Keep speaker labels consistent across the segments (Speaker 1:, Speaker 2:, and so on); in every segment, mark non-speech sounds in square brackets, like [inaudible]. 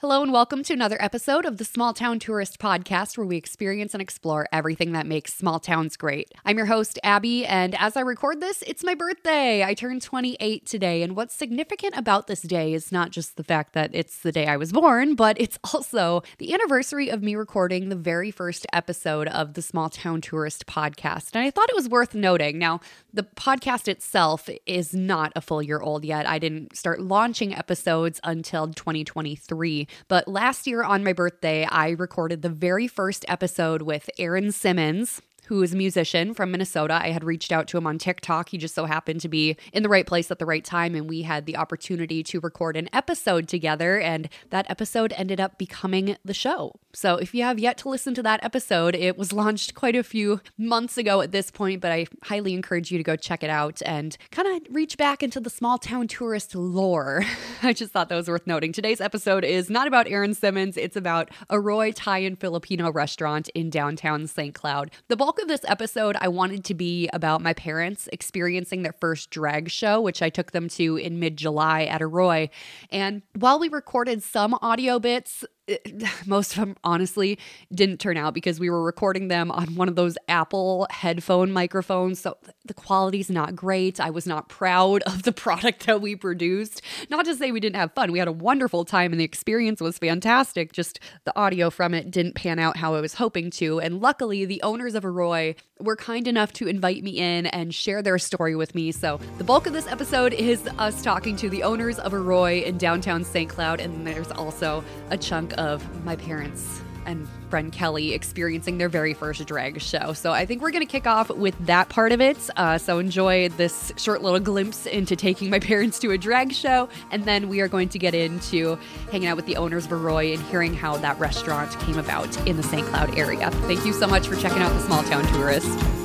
Speaker 1: Hello, and welcome to another episode of the Small Town Tourist Podcast, where we experience and explore everything that makes small towns great. I'm your host, Abbey, and as I record this, it's my birthday. I turned 28 today, and what's significant about this day is not just the fact that it's the day I was born, but it's also the anniversary of me recording the very first episode of the Small Town Tourist Podcast. And I thought it was worth noting. Now, the podcast itself is not a full year old yet. I didn't start launching episodes until 2023. But last year on my birthday, I recorded the very first episode with Aaron Simmons who is a musician from Minnesota. I had reached out to him on TikTok. He just so happened to be in the right place at the right time, and we had the opportunity to record an episode together. And that episode ended up becoming the show. So if you have yet to listen to that episode, it was launched quite a few months ago at this point, but I highly encourage you to go check it out and kind of reach back into the small town tourist lore. [laughs] I just thought that was worth noting. Today's episode is not about Aaron Simmons, it's about Arroy Thai and Filipino restaurant in downtown St. Cloud. The bulk bulk of this episode, I wanted to be about my parents experiencing their first drag show, which I took them to in mid July at Arroy. And while we recorded some audio bits, [laughs] most of them honestly didn't turn out because we were recording them on one of those Apple headphone microphones. So the quality's not great. I was not proud of the [laughs] product that we produced. Not to say we didn't have fun. We had a wonderful time and the experience was fantastic. Just the audio from it didn't pan out how I was hoping to. And luckily, the owners of Arroy were kind enough to invite me in and share their story with me. So the bulk of this episode is us talking to the owners of Arroy in downtown St. Cloud. And there's also a chunk of my parents and friend Kelly experiencing their very first drag show. So I think we're going to kick off with that part of it. Uh, so enjoy this short little glimpse into taking my [laughs] parents to a drag show. And then we are going to get into hanging out with the owners of Arroy and hearing how that restaurant came about in the St. Cloud area. Thank you so much for checking out the Small Town Tourist.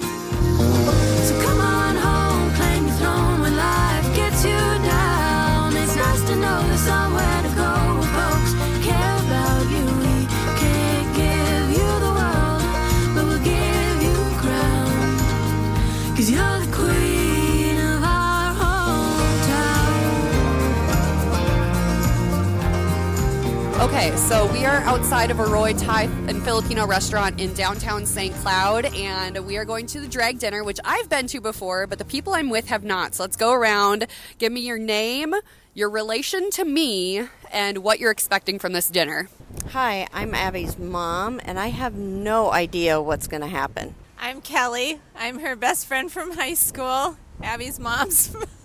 Speaker 1: Okay, so we are outside of Arroy Thai and Filipino restaurant in downtown St. Cloud, and we are going to the drag dinner, which I've been to before, but the people I'm with have not. So let's go around. Give me your name, your relation to me, and what you're expecting from this dinner.
Speaker 2: Hi, I'm Abbey's mom, and I have no idea what's going to happen.
Speaker 3: I'm Kelly. I'm her best friend from high school. Abbey's mom's [laughs]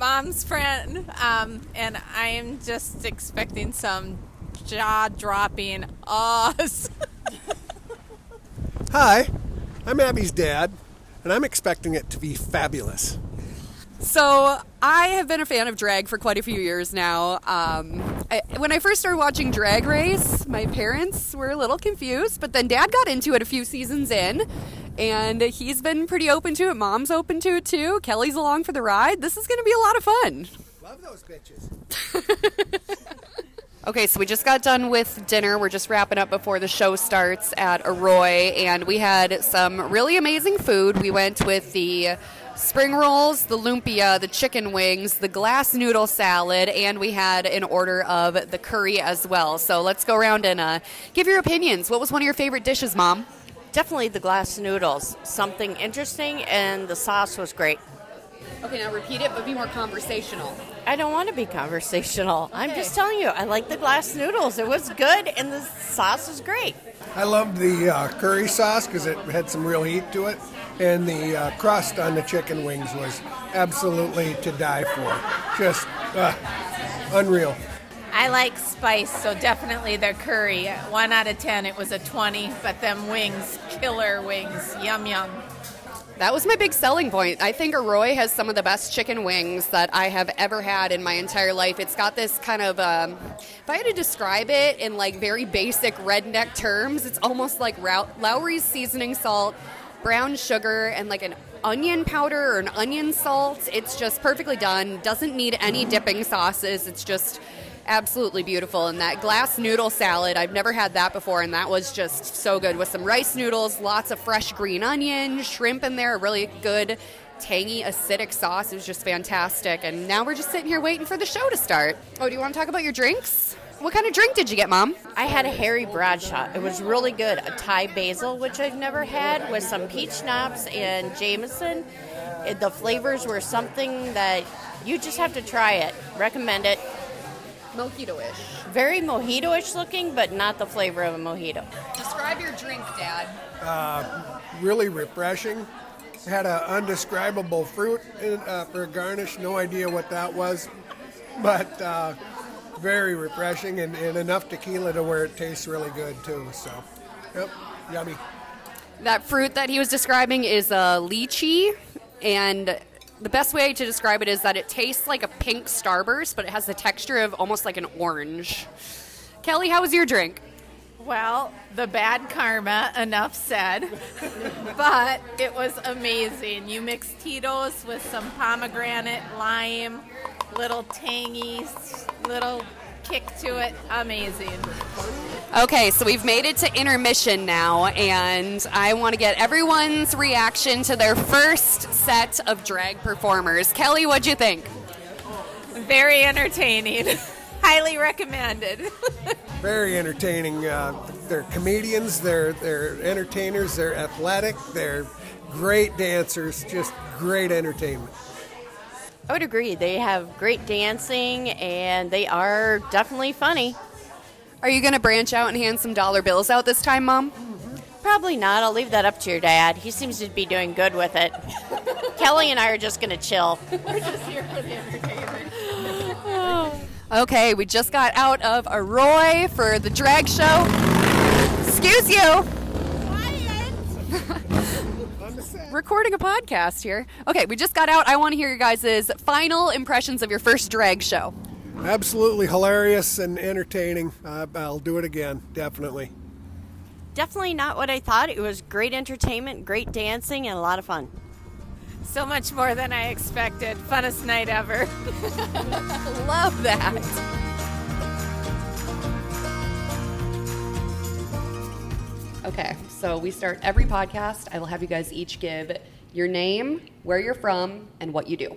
Speaker 3: mom's friend, um, and I am just expecting some jaw-dropping ahs. [laughs]
Speaker 4: Hi, I'm Abbey's dad, and I'm expecting it to be fabulous.
Speaker 1: So I have been a fan of drag for quite a few years now. Um, I, when I first started watching Drag Race, my parents were a little confused, but then Dad got into it a few seasons in, and he's been pretty open to it. Mom's open to it too. Kelly's along for the ride. This is going to be a lot of fun.
Speaker 4: Love those bitches. [laughs]
Speaker 1: Okay, so we just got done with dinner. We're just wrapping up before the show starts at Arroy, and we had some really amazing food. We went with the spring rolls, the lumpia, the chicken wings, the glass noodle salad, and we had an order of the curry as well. So let's go around and uh, give your opinions. What was one of your favorite dishes, Mom?
Speaker 2: Definitely the glass noodles. Something interesting, and the sauce was great.
Speaker 1: Okay, now repeat it, but be more conversational.
Speaker 2: I don't want to be conversational. I'm just telling you, I like the glass noodles. It was good, and the sauce was great.
Speaker 4: I loved the uh, curry sauce because it had some real heat to it, and the uh, crust on the chicken wings was absolutely to die for. Just uh, unreal.
Speaker 3: I like spice, so definitely their curry. One out of ten, it was a 20, but them wings, killer wings, yum yum.
Speaker 1: That was my big selling point. I think Arroy has some of the best chicken wings that I have ever had in my entire life. It's got this kind of, um, if I had to describe it in like very basic redneck terms, it's almost like Lawry's seasoning salt, brown sugar, and like an onion powder or an onion salt. It's just perfectly done. Doesn't need any dipping sauces. It's just absolutely beautiful. And that glass noodle salad, I've never had that before, and that was just so good with some rice noodles, lots of fresh green onion, shrimp in there, a really good tangy acidic sauce. It was just fantastic. And now we're just sitting here waiting for the show to start. Oh, do you want to talk about your drinks? What kind of drink did you get, Mom?
Speaker 2: I had a Harry Bradshaw. It was really good. A Thai basil, which I've never had, with some peach schnapps and Jameson. It- the flavors were something that you just have to try it. Recommend it.
Speaker 1: Mojito-ish.
Speaker 2: Very mojito-ish looking, but not the flavor of a mojito.
Speaker 1: Describe your drink, Dad.
Speaker 4: Really refreshing. Had an undescribable fruit in, uh, for a garnish. No idea what that was, but uh, very refreshing and, and enough tequila to where it tastes really good too. So, yep, yummy.
Speaker 1: That fruit that he was describing is a lychee, and the best way to describe it is that it tastes like a pink starburst, but it has the texture of almost like an orange. Kelly, how was your drink?
Speaker 3: Well, the bad karma, enough said. but it was amazing. You mix Tito's with some pomegranate, lime, little tangy, little kick to it. Amazing.
Speaker 1: Okay, so we've made it to intermission now, and I want to get everyone's reaction to their first set of drag performers. Kelly, what'd you think?
Speaker 3: Very entertaining. [laughs] Highly recommended. [laughs]
Speaker 4: Very entertaining. Uh, they're comedians. They're they're entertainers. They're athletic. They're great dancers. Just great entertainment.
Speaker 2: I would agree. They have great dancing and they are definitely funny.
Speaker 1: Are you going to branch out and hand some dollar bills out this time, Mom?
Speaker 2: Probably not. I'll leave that up to your dad. He seems to be doing good with it. [laughs] Kelly and I are just going to chill. [laughs] We're just here for the entertainment. [sighs]
Speaker 1: Okay, we just got out of Arroy for the drag show. Excuse you. [laughs] Recording a podcast here. Okay, we just got out. I want to hear your guys' final impressions of your first drag show.
Speaker 4: Absolutely hilarious and entertaining. Uh, I'll do it again, definitely.
Speaker 2: Definitely not what I thought. It was great entertainment, great dancing, and a lot of fun.
Speaker 3: so much more than I expected. Funnest night ever. [laughs]
Speaker 1: Love that. Okay, so we start every podcast. I will have you guys each give your name, where you're from, and what you do.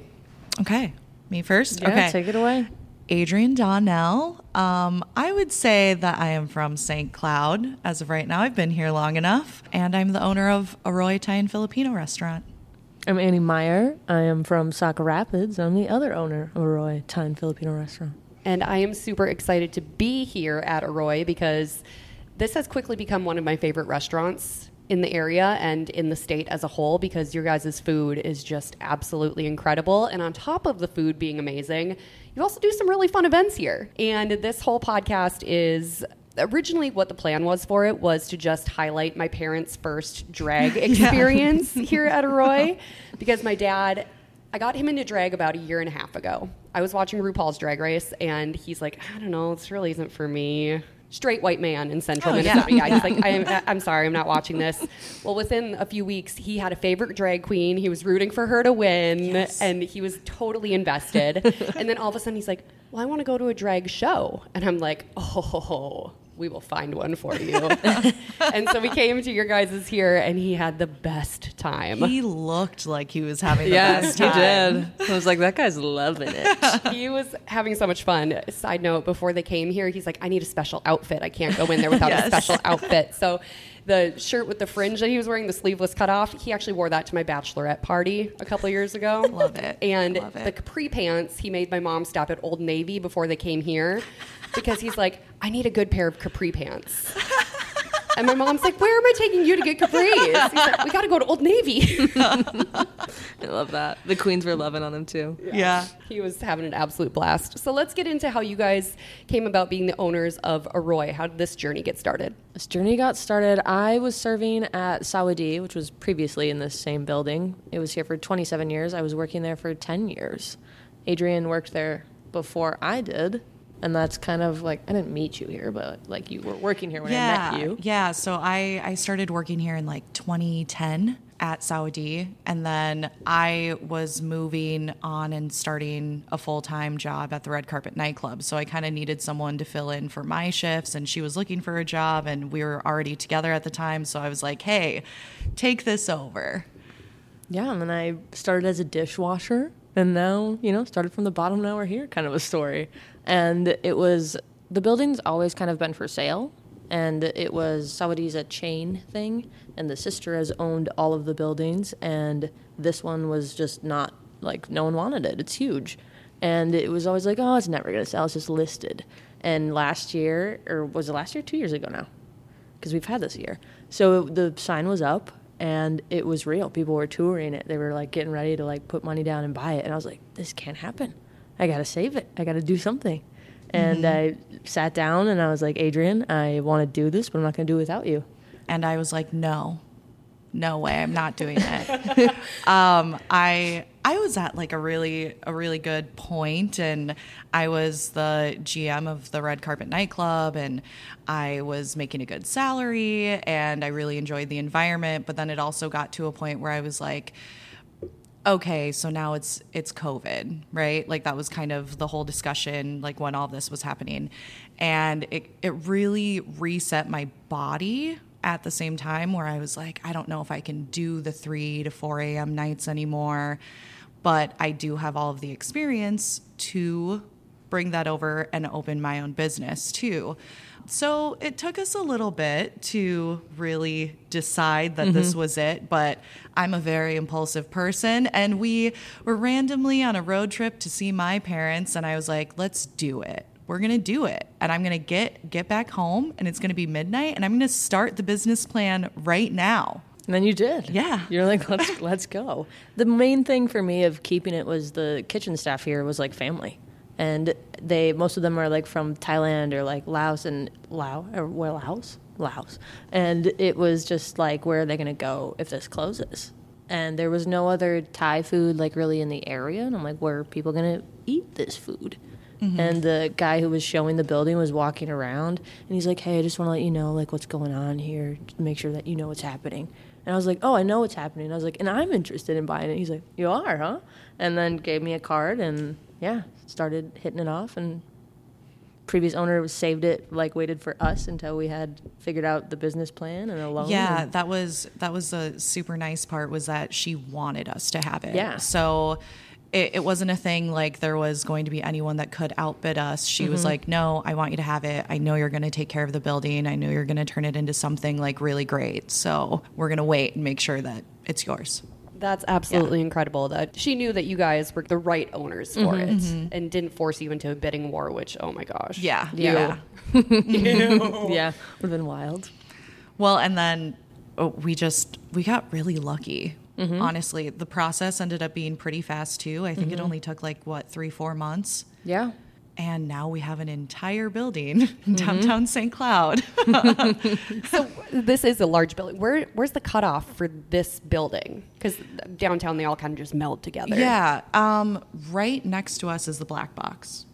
Speaker 5: Okay, me first.
Speaker 6: Yeah,
Speaker 5: okay,
Speaker 6: take it away.
Speaker 5: Adrian Donnell. Um, I would say that I am from St. Cloud as of right now. I've been here long enough, and I'm the owner of Arroy Italian Filipino restaurant.
Speaker 6: I'm Annie Meyer. I am from Sauk Rapids. I'm the other owner of Roy Italian Filipino restaurant.
Speaker 1: And I am super excited to be here at Arroy because this has quickly become one of my favorite restaurants in the area and in the state as a whole because your guys' food is just absolutely incredible. And on top of the food being amazing, you also do some really fun events here. And this whole podcast is originally what the plan was for it was to just highlight my parents' first drag [laughs] experience [laughs] here at Arroy because my dad I got him into drag about a year and a half ago. I was watching RuPaul's Drag Race, and he's like, I don't know, this really isn't for me. Straight white man in Central
Speaker 5: Oh,
Speaker 1: Minnesota.
Speaker 5: yeah.
Speaker 1: Yeah. he's like, [laughs] I'm, I'm sorry, I'm not watching this. Well, within a few weeks, he had a favorite drag queen. He was rooting for her to win, and he was totally invested. [laughs] and then all of a sudden, he's like, Well, I want to go to a drag show. And I'm like, Oh, we will find one for you. [laughs] and so we came to your guys' here, and he had the best time.
Speaker 5: He looked like he was having the
Speaker 6: Yes,
Speaker 5: best
Speaker 6: he did. I was like, that guy's loving it. [laughs]
Speaker 1: he was having so much fun. Side note, before they came here, he's like, I need a special outfit. I can't go in there without a special outfit. So the shirt with the fringe that he was wearing, the sleeveless cutoff, he actually wore that to my bachelorette party a couple years ago.
Speaker 5: Love it.
Speaker 1: And
Speaker 5: Love it.
Speaker 1: the capri pants, he made my mom stop at Old Navy before they came here because he's like, I need a good pair of capri pants. And my mom's like, Where am I taking you to get capris? He's like, We got to go to Old Navy. [laughs]
Speaker 6: I love that. The queens were loving on him too.
Speaker 5: Yeah.
Speaker 1: He was having an absolute blast. So let's get into how you guys came about being the owners of Arroy. How did this journey get started?
Speaker 6: This journey got started. I was serving at Sawatdee, which was previously in this same building. It was here for 27 years. I was working there for 10 years. Adrian worked there before I did. And that's kind of like, I didn't meet you here, but like you were working here when
Speaker 5: yeah,
Speaker 6: I met you.
Speaker 5: Yeah, so I, I started working here in like 2010 at Sawatdee, and then I was moving on and starting a full time job at the Red Carpet nightclub. So I kind of needed someone to fill in for my shifts, and she was looking for a job, and we were already together at the time. So I was like, hey, take this over.
Speaker 6: Yeah, and then I started as a dishwasher, and now you know started from the bottom. Now we're here, kind of a story. And it was the building's always kind of been for sale, and it was Sawatdee's a chain thing, and the sister has owned all of the buildings, and this one was just not like no one wanted it. It's huge, and it was always like, oh, it's never gonna sell. It's just listed. And last year, or was it last year? Two years ago now, because we've had this year. So the sign was up and it was real. People were touring it. They were like getting ready to like put money down and buy it. And I was like, this can't happen. I got to save it. I got to do something. And I sat down and I was like, Adrian, I want to do this, but I'm not going to do it without you.
Speaker 5: and I was like, no, no way, I'm not doing it. [laughs] [laughs] um, I I was at like a really a really good point, and I was the GM of the Red Carpet nightclub, and I was making a good salary, and I really enjoyed the environment. But then it also got to a point where I was like okay so now it's it's covid right? Like that was kind of the whole discussion like when all this was happening. And it it really reset my body at the same time where i was like i don't know if i can do the 3 to 4 a.m nights anymore. But i do have all of the experience to bring that over and open my own business too so it took us a little bit to really decide that this mm-hmm. was it, but I'm a very impulsive person. And we were randomly on a road trip to see my parents, and I was like, let's do it. We're gonna do it. And I'm gonna get get back home and it's gonna be midnight and I'm gonna start the business plan right now.
Speaker 6: And then you did.
Speaker 5: Yeah.
Speaker 6: You're like, let's [laughs] let's go. The main thing for me of keeping it was the kitchen staff here was like family. And they most of them are like from Thailand or like Laos and Lao or well Laos? Laos. And it was just like where are they gonna go if this closes? And there was no other Thai food like really in the area and I'm like, where are people gonna eat this food? Mm-hmm. And the guy who was showing the building was walking around and he's like, Hey, I just want to let you know like what's going on here, to make sure that you know what's happening. And I was like, Oh, I know what's happening. I was like, and I'm interested in buying it. He's like, You are, huh? And then gave me a card and yeah, started hitting it off and previous owner saved it like waited for us until we had figured out the business plan and a loan.
Speaker 5: Yeah,
Speaker 6: and-
Speaker 5: that was that was a super nice part was that she wanted us to have it.
Speaker 6: Yeah.
Speaker 5: So it, it wasn't a thing like there was going to be anyone that could outbid us. She was mm-hmm. like, "No, I want you to have it. I know you're going to take care of the building. I know you're going to turn it into something like really great. So we're going to wait and make sure that it's yours."
Speaker 1: That's absolutely incredible that she knew that you guys were the right owners for mm-hmm. it mm-hmm. and didn't force you into a bidding war, which, oh my gosh.
Speaker 5: Yeah.
Speaker 6: Yeah.
Speaker 5: Yeah. [laughs] [laughs]
Speaker 6: yeah, would have been wild.
Speaker 5: Well, and then oh, we just we got really lucky. Mm-hmm. Honestly, the process ended up being pretty fast too. I think it mm-hmm. only took like what three, four months.
Speaker 6: Yeah.
Speaker 5: and now we have an entire building [laughs] in mm-hmm. downtown St. Cloud. [laughs]
Speaker 1: So this is a large building. Where Where's the cutoff for this building? Because downtown, they all kind of just meld together.
Speaker 5: yeah, um, right next to us is the black box,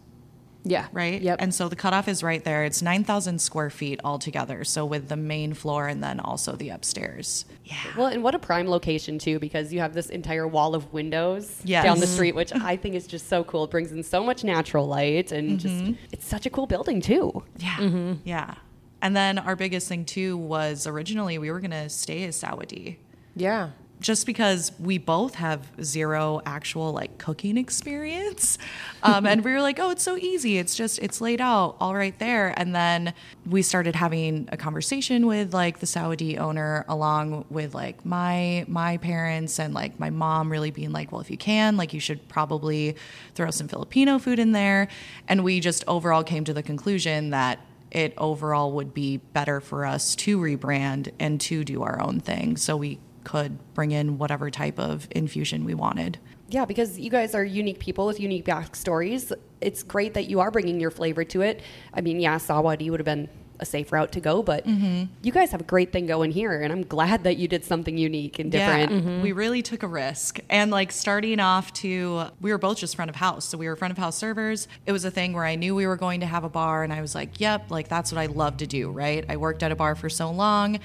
Speaker 6: Yeah.
Speaker 5: right?
Speaker 6: Yep.
Speaker 5: And so the cutoff is right there. It's nine thousand square feet altogether. So with the main floor and then also the upstairs. Yeah.
Speaker 1: Well, and what a prime location too, because you have this entire wall of windows
Speaker 5: Yes.
Speaker 1: down the mm-hmm. street, which I think is just so cool. It brings in so much natural light, and just mm-hmm. it's such a cool building too.
Speaker 5: Yeah. Mm-hmm. Yeah. And then our biggest thing too was originally we were gonna stay as Sawatdee.
Speaker 6: Yeah.
Speaker 5: Just because we both have zero actual like cooking experience. Um, and we were like oh it's so easy. It's just it's laid out all right there. And then we started having a conversation with like the Sawatdee owner along with like my my parents and like my mom really being like well if you can like you should probably throw some filipino food in there. And we just overall came to the conclusion that it overall would be better for us to rebrand and to do our own thing. So we could bring in whatever type of infusion we wanted.
Speaker 1: Yeah, because you guys are unique people with unique backstories. It's great that you are bringing your flavor to it. I mean, yeah, Sawatdee would have been a safe route to go, but mm-hmm. you guys have a great thing going here, and I'm glad that you did something unique and different.
Speaker 5: Yeah, we really took a risk. And like starting off to, we were both just front of house. So we were front of house servers. It was a thing where I knew we were going to have a bar and I was like, yep, like that's what I love to do, right? I worked at a bar for so long.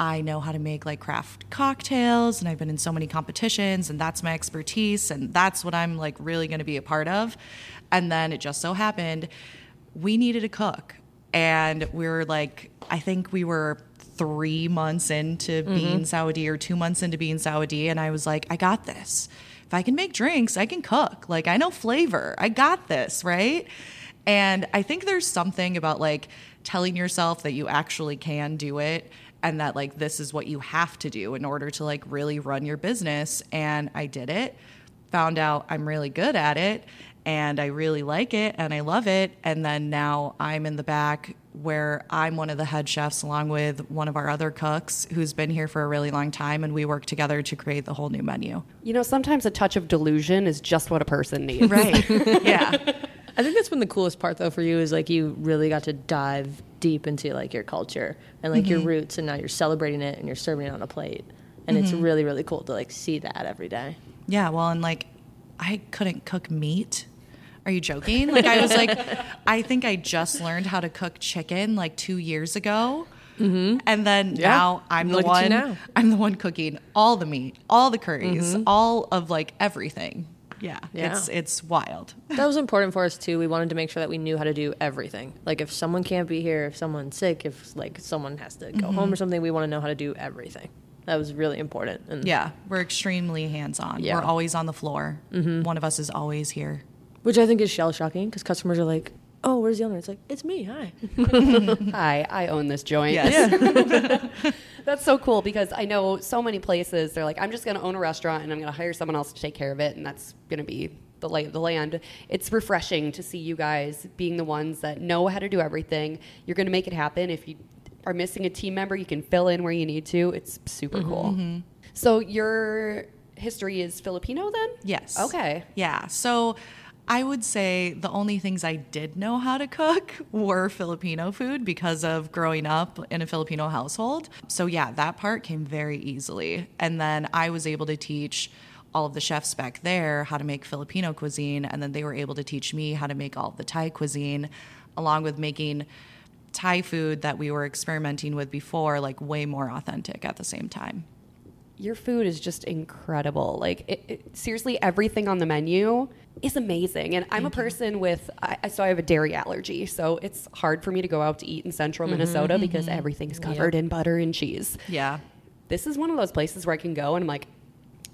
Speaker 5: I know how to make like craft cocktails and I've been in so many competitions and that's my expertise and that's what I'm like really going to be a part of. And then it just so happened we needed a cook and we were like i think we were three months into mm-hmm. being Sawatdee or two months into being Sawatdee and i was like i got this. If i can make drinks i can cook. Like i know flavor. I got this right? And I think there's something about like telling yourself that you actually can do it and that like this is what you have to do in order to like really run your business. And I did it, found out I'm really good at it and I really like it and I love it. And then now I'm in the back where I'm one of the head chefs along with one of our other cooks who's been here for a really long time and we work together to create the whole new menu.
Speaker 1: You know, sometimes a touch of delusion is just what a person needs.
Speaker 5: Right. [laughs] yeah.
Speaker 6: I think that's been the coolest part though for you is like you really got to dive deep into like your culture and like your mm-hmm. roots and now you're celebrating it and you're serving it on a plate. And it's mm-hmm. really, really cool to like see that every day.
Speaker 5: Yeah, well, and like I couldn't cook meat. Are you joking? Like I was like, [laughs] I think I just learned how to cook chicken like two years ago. Mm-hmm. And then now I'm the
Speaker 6: Look you
Speaker 5: one. I'm the one cooking all the meat, all the curries, all of like everything. Yeah,
Speaker 6: Yeah.
Speaker 5: it's it's wild. [laughs]
Speaker 6: That was important for us too. We wanted to make sure that we knew how to do everything. Like if someone can't be here, if someone's sick, if like someone has to go home mm-hmm. or something, we want to know how to do everything. That was really important. And
Speaker 5: Yeah, we're extremely hands on.
Speaker 6: Yeah.
Speaker 5: We're always on the floor. Mm-hmm. One of us is always here.
Speaker 6: which I think is shell shocking because customers are like, "Oh, where's the owner?" It's like, "It's me. Hi." [laughs]
Speaker 1: Hi, I own this joint.
Speaker 5: Yes. [laughs] [laughs]
Speaker 1: That's so cool because I know so many places they're like, I'm just going to own a restaurant and I'm going to hire someone else to take care of it, and that's going to be the lay of the land. It's refreshing to see you guys being the ones that know how to do everything. You're going to make it happen. If you are missing a team member, you can fill in where you need to. It's super cool. Mm-hmm. So your history is Filipino then?
Speaker 5: Yes.
Speaker 1: Okay.
Speaker 5: Yeah. So I would say the only things I did know how to cook were Filipino food because of growing up in a Filipino household. So yeah, that part came very easily. And then I was able to teach all of the chefs back there how to make Filipino cuisine and then they were able to teach me how to make all of the Thai cuisine along with making Thai food that we were experimenting with before like way more authentic at the same time.
Speaker 1: Your food is just incredible. Like, it, it, seriously, everything on the menu is amazing. And I'm a person with, I, I- so I have a dairy allergy. So it's hard for me to go out to eat in central mm-hmm, Minnesota because mm-hmm. everything's covered in butter and cheese.
Speaker 5: Yeah.
Speaker 1: This is one of those places where I can go and I'm like,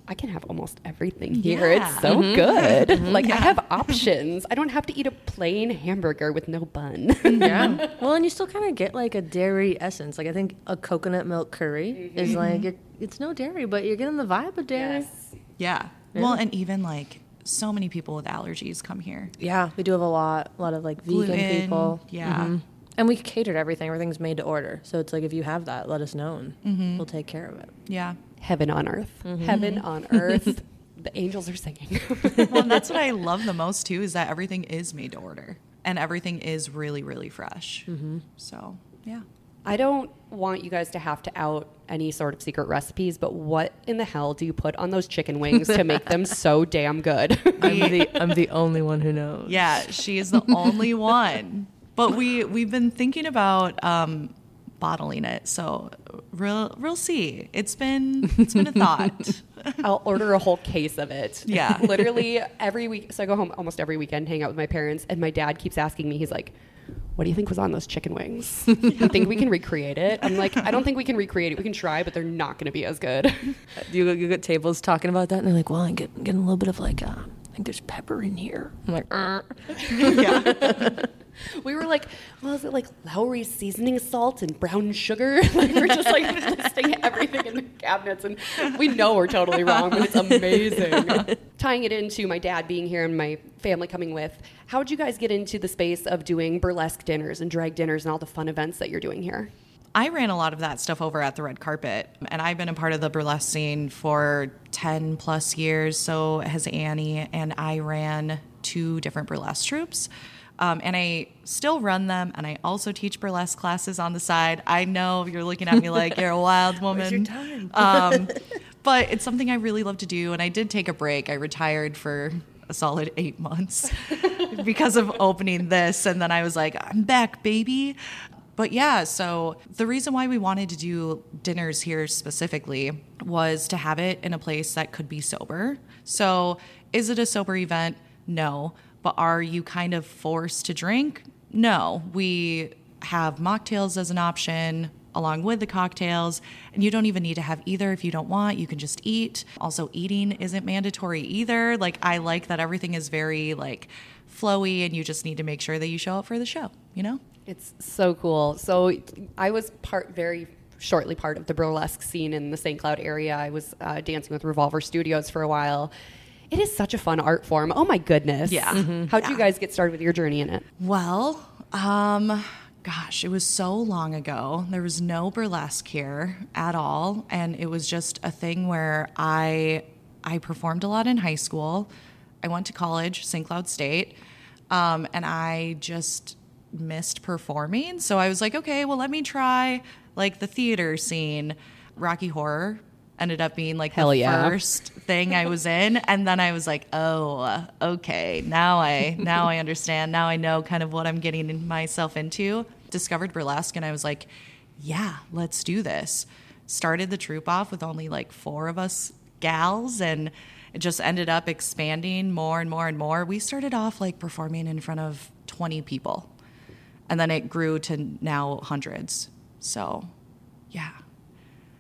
Speaker 1: I can have almost everything here.
Speaker 5: Yeah.
Speaker 1: It's so mm-hmm. good. Mm-hmm. Like, I have options. I don't have to eat a plain hamburger with no bun.
Speaker 6: yeah. [laughs] Well, and you still kind of get like a dairy essence. Like I think a coconut milk curry is mm-hmm. like you're, it's no dairy, but you're getting the vibe of dairy. Yes.
Speaker 5: Yeah. Well, and even like so many people with allergies come here.
Speaker 6: Yeah, we do have a lot, a lot of like vegan
Speaker 5: Gluten,
Speaker 6: people.
Speaker 5: yeah.
Speaker 6: And we catered everything. Everything's made to order. So it's like if you have that, let us know and
Speaker 5: Mm-hmm.
Speaker 6: we'll take care of it.
Speaker 5: Yeah.
Speaker 1: Heaven on earth. Heaven [laughs] on earth. [laughs] the angels are singing. [laughs]
Speaker 5: Well, and that's what I love the most too is that everything is made to order and everything is really, really fresh. Mm-hmm. So, yeah.
Speaker 1: I don't want you guys to have to out any sort of secret recipes, but what in the hell do you put on those chicken wings to make them so damn good?
Speaker 6: I'm the I'm the only one who knows.
Speaker 5: Yeah, she is the only one. But we we've been thinking about um, bottling it. So we'll we'll see. It's been it's been a thought. [laughs]
Speaker 1: I'll order a whole case of it.
Speaker 5: Yeah. [laughs]
Speaker 1: Literally every week. So I go home almost every weekend, hang out with my parents, and my dad keeps asking me, he's like, what do you think was on those chicken wings? [laughs] you think we can recreate it? I'm like, I don't think we can recreate it. We can try, but they're not going to be as good.
Speaker 6: You, you get tables talking about that, and they're like, "Well, I'm getting, getting a little bit of like, uh, I think there's pepper in here." I'm like, "Uh."
Speaker 1: We were like, well, is it like Lawry's seasoning salt and brown sugar? [laughs] like we're just like [laughs] listing everything in the cabinets, and we know we're totally wrong, but it's amazing. [laughs] Tying it into my dad being here and my family coming with, how did you guys get into the space of doing burlesque dinners and drag dinners and all the fun events that you're doing here?
Speaker 5: I ran a lot of that stuff over at the red carpet, and I've been a part of the burlesque scene for 10 plus years. So has Annie, and I ran two different burlesque troupes. Um, and I still run them, and I also teach burlesque classes on the side. I know you're looking at me like you're a wild [laughs] woman. um, [laughs] but it's something I really love to do, and I did take a break. I retired for a solid eight months [laughs] because of opening this, and then I was like, I'm back, baby. But yeah, so the reason why we wanted to do dinners here specifically was to have it in a place that could be sober. So, is it a sober event? No. But are you kind of forced to drink? No. We have mocktails as an option, along with the cocktails. And you don't even need to have either if you don't want. You can just eat. Also, eating isn't mandatory either. Like, I like that everything is very like flowy and you just need to make sure that you show up for the show, you know?
Speaker 1: It's so cool. So I was part very shortly part of the burlesque scene in the St. Cloud area. I was uh, dancing with Revolver Studios for a while. It is such a fun art form. Oh my goodness.
Speaker 5: Yeah. Mhm.
Speaker 1: How'd you guys get started with your journey in it?
Speaker 5: Well, um, gosh, it was so long ago. There was no burlesque here at all, and it was just a thing where I I performed a lot in high school. I went to college, St. Cloud State, um, and I just missed performing. So I was like, okay, well, let me try like the theater scene. Rocky Horror ended up being like
Speaker 1: Hell
Speaker 5: the
Speaker 1: yeah.
Speaker 5: first thing I was in, [laughs] and then I was like, oh, uh, okay, now I now I understand. Now I know kind of what I'm getting myself into. Discovered burlesque, and I was like, yeah, let's do this. Started the troupe off with only like four of us gals, and it just ended up expanding more and more and more. We started off like performing in front of 20 people, and then it grew to now hundreds. So, yeah.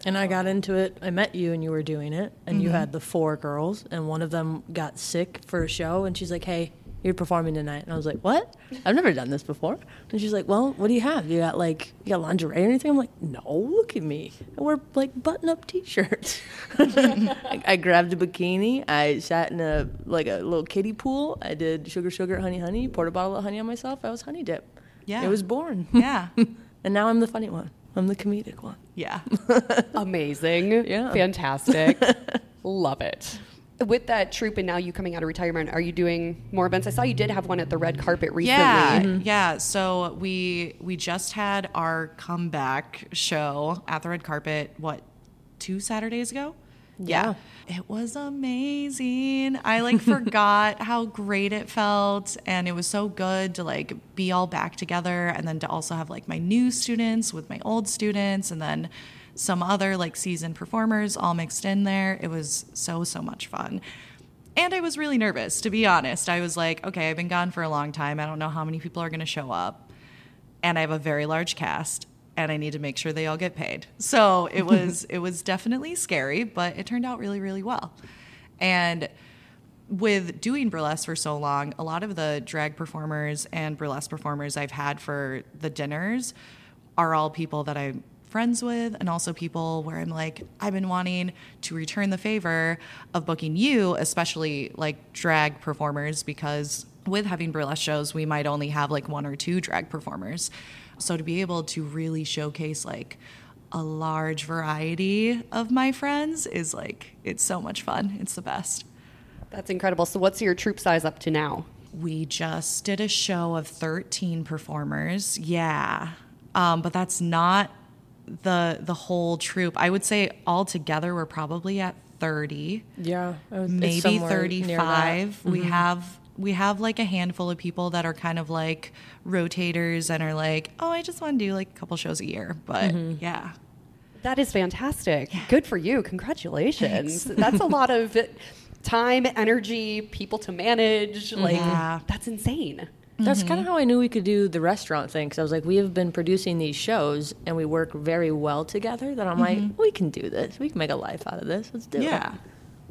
Speaker 6: And I got into it. I met you and you were doing it, and you mm-hmm. had the four girls, and one of them got sick for a show, and she's like, "Hey, you're performing tonight," and I was like, "What? I've never done this before." And she's like, "Well, what do you have? You got like you got lingerie or anything?" I'm like, "No, look at me. I wear like button-up t-shirts." [laughs] I, I grabbed a bikini. I sat in a like a little kiddie pool. I did sugar, sugar, honey, honey. Poured a bottle of honey on myself. I was honey dip.
Speaker 5: Yeah.
Speaker 6: it was born.
Speaker 5: Yeah. [laughs]
Speaker 6: and now I'm the funny one. I'm the comedic one.
Speaker 5: yeah. [laughs]
Speaker 1: Amazing.
Speaker 6: Yeah.
Speaker 1: Fantastic. [laughs] Love it. With that troupe and now you coming out of retirement, are you doing more events? I saw you did have one at the red carpet recently.
Speaker 5: Yeah, yeah. So we we just had our comeback show at the red carpet. What, two Saturdays ago?
Speaker 6: Yeah.
Speaker 5: it was amazing. I like [laughs] forgot how great it felt, and it was so good to like be all back together, and then to also have like my new students with my old students, and then some other like seasoned performers all mixed in there. It was so so much fun. And I was really nervous, to be honest. I was like, okay, I've been gone for a long time. I don't know how many people are going to show up. And I have a very large cast and I need to make sure they all get paid. So it [laughs] was it was definitely scary, but it turned out really really well. And with doing burlesque for so long, a lot of the drag performers and burlesque performers I've had for the dinners are all people that I'm friends with and also people where I'm like, I've been wanting to return the favor of booking you, especially like drag performers, because with having burlesque shows, we might only have like one or two drag performers. So to be able to really showcase like a large variety of my friends is like, it's so much fun. It's the best.
Speaker 1: That's incredible. So what's your troupe size up to now?
Speaker 5: We just did a show of 13 performers. Yeah. Um, but that's not the the whole troupe. I would say altogether we're probably at 30,
Speaker 6: Yeah, was-
Speaker 5: maybe
Speaker 6: somewhere near that.
Speaker 5: 35. We have we have like a handful of people that are kind of like rotators and are like, "Oh, I just want to do like a couple shows a year." But yeah.
Speaker 1: That is fantastic. Good for you. Congratulations. That's a lot [laughs] of time, energy, people to manage. Like
Speaker 5: Yeah.
Speaker 1: that's insane.
Speaker 6: That's
Speaker 5: Mm-hmm.
Speaker 6: kind of how I knew we could do the restaurant thing because I was like, we have been producing these shows and we work very well together. That I'm like, we can do this. We can make a life out of this. Let's do
Speaker 5: Mm-hmm. Yeah.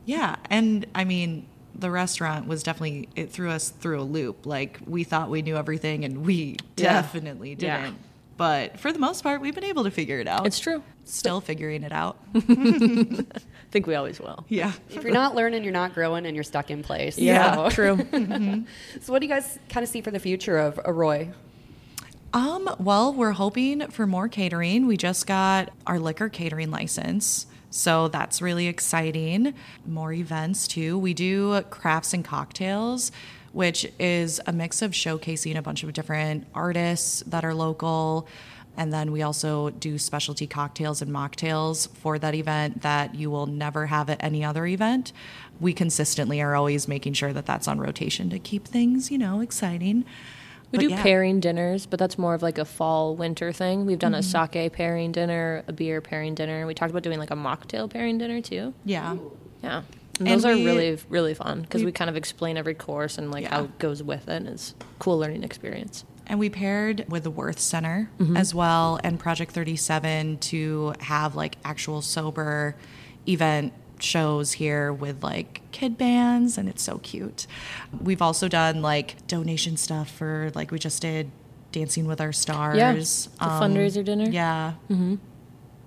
Speaker 5: Yeah. And I mean, the restaurant was definitely, it threw us through a loop. Like, we thought we knew everything and we
Speaker 6: Yeah.
Speaker 5: definitely didn't.
Speaker 6: Yeah.
Speaker 5: But for the most part, we've been able to figure it out.
Speaker 6: It's true.
Speaker 5: Still figuring it out. [laughs]
Speaker 6: I think we always will.
Speaker 5: Yeah.
Speaker 1: If you're not learning, you're not growing, and you're stuck in place.
Speaker 6: Yeah,
Speaker 1: So- [laughs]
Speaker 6: true. [laughs]
Speaker 1: So, what do you guys kind of see for the future of Roy?
Speaker 5: Um, well, we're hoping for more catering. We just got our liquor catering license. So that's really exciting. More events too. We do crafts and cocktails, which is a mix of showcasing a bunch of different artists that are local. And then we also do specialty cocktails and mocktails for that event that you will never have at any other event. We consistently are always making sure that that's on rotation to keep things, you know, exciting.
Speaker 6: We
Speaker 5: But
Speaker 6: do
Speaker 5: yeah.
Speaker 6: pairing dinners, but that's more of like a fall winter thing. We've done
Speaker 5: Mm-hmm.
Speaker 6: a sake pairing dinner, a beer pairing dinner. We talked about doing like a mocktail pairing dinner too.
Speaker 5: Yeah.
Speaker 6: Yeah. And
Speaker 5: And
Speaker 6: those are really, really fun because
Speaker 5: we-
Speaker 6: we kind of explain every course and like how it goes with it. And it's a cool learning experience.
Speaker 5: And we paired with the Worth Center as well and Project 37 to have like actual sober event shows here with like kid bands and it's so cute. We've also done like donation stuff for like we just did Dancing with Our Stars.
Speaker 6: Yeah, the fundraiser dinner.
Speaker 5: Yeah. Mm-hmm.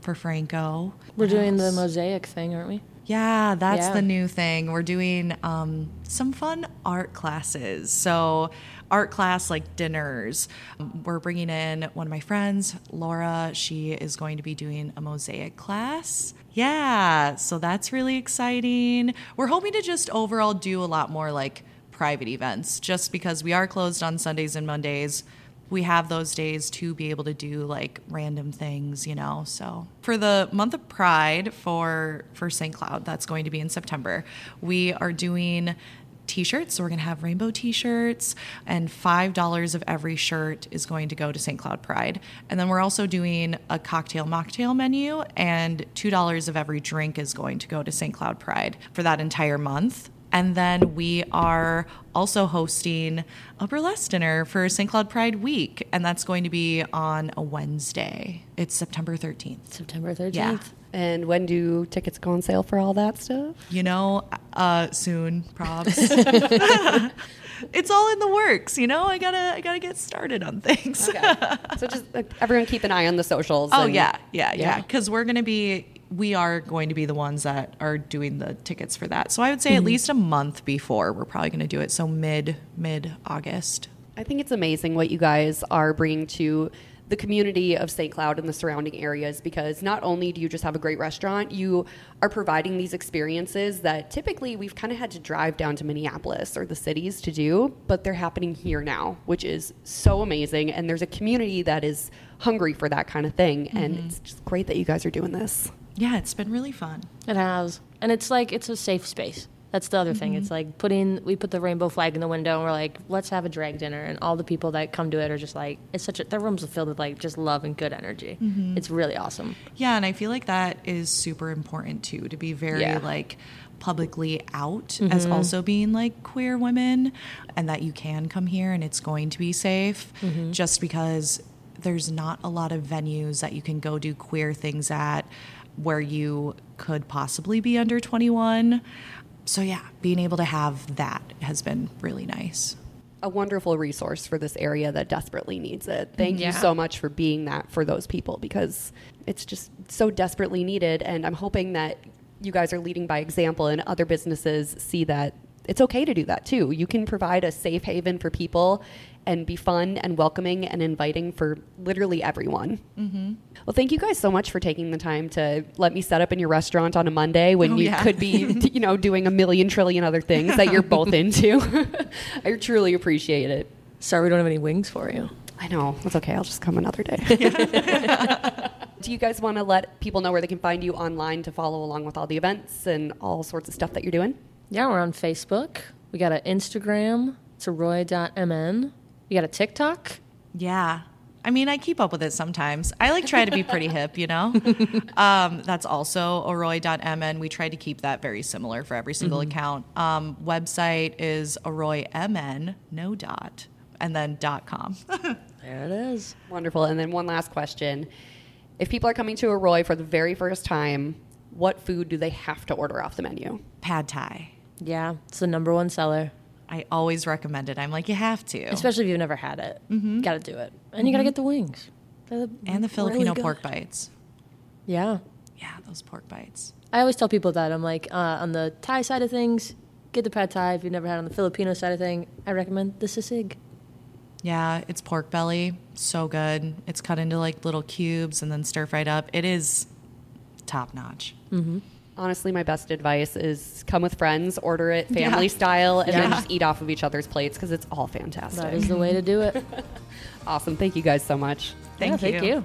Speaker 5: For Franco.
Speaker 6: We're
Speaker 5: What
Speaker 6: doing the mosaic thing, aren't we?
Speaker 5: Yeah, that's
Speaker 6: Yeah.
Speaker 5: the new thing. We're doing um, some fun art classes. So, art class like dinners. Um, we're bringing in one of my friends, Laura. She is going to be doing a mosaic class. Yeah, so that's really exciting. We're hoping to just overall do a lot more like private events just because we are closed on Sundays and Mondays we have those days to be able to do like random things, you know. So for the month of Pride for for St. Cloud, that's going to be in September. We are doing t-shirts so we're going to have rainbow t-shirts and five dollars of every shirt is going to go to st cloud pride and then we're also doing a cocktail mocktail menu and two dollars of every drink is going to go to st cloud pride for that entire month and then we are also hosting a burlesque dinner for St. Cloud Pride Week, and that's going to be on a Wednesday. It's September 13th.
Speaker 6: September 13th.
Speaker 5: Yeah.
Speaker 1: And when do tickets go on sale for all that stuff?
Speaker 5: You know, uh, soon, probs. [laughs] [laughs] it's all in the works. You know, I gotta, I gotta get started on things.
Speaker 1: Okay. so just uh, everyone keep an eye on the socials.
Speaker 5: Oh
Speaker 1: and-
Speaker 5: yeah, yeah, yeah.
Speaker 1: Yeah.
Speaker 5: Because we're gonna be, we are going to be the ones that are doing the tickets for that. So I would say at least a month before we're probably gonna do it. So mid mid August.
Speaker 1: I think it's amazing what you guys are bringing to the community of St. Cloud and the surrounding areas because not only do you just have a great restaurant, you are providing these experiences that typically we've kind of had to drive down to Minneapolis or the cities to do, but they're happening here now, which is so amazing. And there's a community that is hungry for that kind of thing. And mm-hmm. it's just great that you guys are doing this.
Speaker 5: Yeah, it's been really fun.
Speaker 6: It has. And it's like, it's a safe space. That's the other thing. It's mm-hmm. like putting, we put the rainbow flag in the window and we're like, let's have a drag dinner. And all the people that come to it are just like, it's such a, their rooms are filled with like just love and good energy. Mm-hmm. It's really awesome.
Speaker 5: Yeah, and I feel like that is super important too to be very
Speaker 1: Yeah.
Speaker 5: like publicly out as mm-hmm. also being like queer women and that you can come here and it's going to be safe just because there's not a lot of venues that you can go do queer things at where you could possibly be under 21. So yeah, being able to have that has been really nice.
Speaker 1: a wonderful resource for this area that desperately needs it. Thank
Speaker 6: Yeah.
Speaker 1: you so much for being that for those people because it's just so desperately needed. And I'm hoping that you guys are leading by example and other businesses see that it's okay to do that too. You can provide a safe haven for people and be fun and welcoming and inviting for literally everyone. Mm-hmm. Well, thank you guys so much for taking the time to let me set up in your restaurant on a Monday when
Speaker 5: Oh,
Speaker 1: you
Speaker 5: yeah.
Speaker 1: could be, [laughs] you know, doing a million trillion other things that you're both [laughs] into. [laughs] I truly appreciate it.
Speaker 6: Sorry, we don't have any wings for you.
Speaker 1: I know. That's okay. I'll just come another day. Do you guys want to let people know where they can find you online to follow along with all the events and all sorts of stuff that you're doing?
Speaker 6: Yeah, we're on Facebook. We got an Instagram. It's a roy.mn. We got a TikTok.
Speaker 5: Yeah. I mean, I keep up with it sometimes. I like try to be pretty hip, you know? [laughs] Um, that's also Arroy.mn. We try to keep that very similar for every single account. Um, website is ArroyMN, no dot, and then dot com. [laughs]
Speaker 6: There it is.
Speaker 1: Wonderful. And then one last question. If people are coming to Arroy for the very first time, what food do they have to order off the menu?
Speaker 5: Pad Thai.
Speaker 6: Yeah, it's the number one seller,
Speaker 5: I always recommend it. I'm like, you have to.
Speaker 6: especially if you've never had it. Mm-hmm. Got to do it, and you got to get the wings.
Speaker 5: And the Filipino
Speaker 6: good.
Speaker 5: pork bites.
Speaker 6: Yeah,
Speaker 5: Yeah, those pork bites.
Speaker 6: I always tell people that I'm like uh, on the Thai side of things, get the pad Thai. If you've never had it on the Filipino side of thing, I recommend the sisig.
Speaker 5: Yeah, it's pork belly. So good. It's cut into like little cubes and then stir fried up. It is top notch.
Speaker 1: Honestly, my best advice is come with friends, order it family
Speaker 5: Yeah.
Speaker 1: style, and then just eat off of each other's plates because it's all fantastic.
Speaker 6: That is the way to do it. [laughs]
Speaker 1: awesome. Thank you guys so much.
Speaker 5: Thank
Speaker 6: Yeah,
Speaker 5: you.
Speaker 6: Thank you.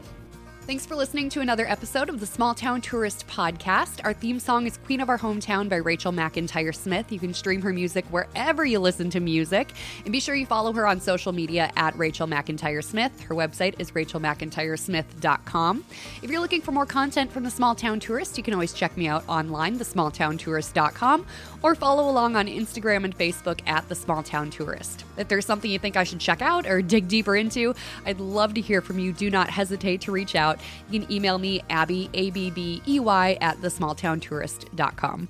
Speaker 1: Thanks for listening to another episode of the Small Town Tourist Podcast. Our theme song is Queen of Our Hometown by Rachel McIntyre Smith. You can stream her music wherever you listen to music. And be sure you follow her on social media at Rachel McIntyre Smith. Her website is rachelmcintyresmith.com. If you're looking for more content from the Small Town Tourist, you can always check me out online, thesmalltowntourist.com, or follow along on Instagram and Facebook at The Small Town Tourist. If there's something you think I should check out or dig deeper into, I'd love to hear from you. Do not hesitate to reach out. You can email me, Abbey, A B B E Y, at thesmalltowntourist.com.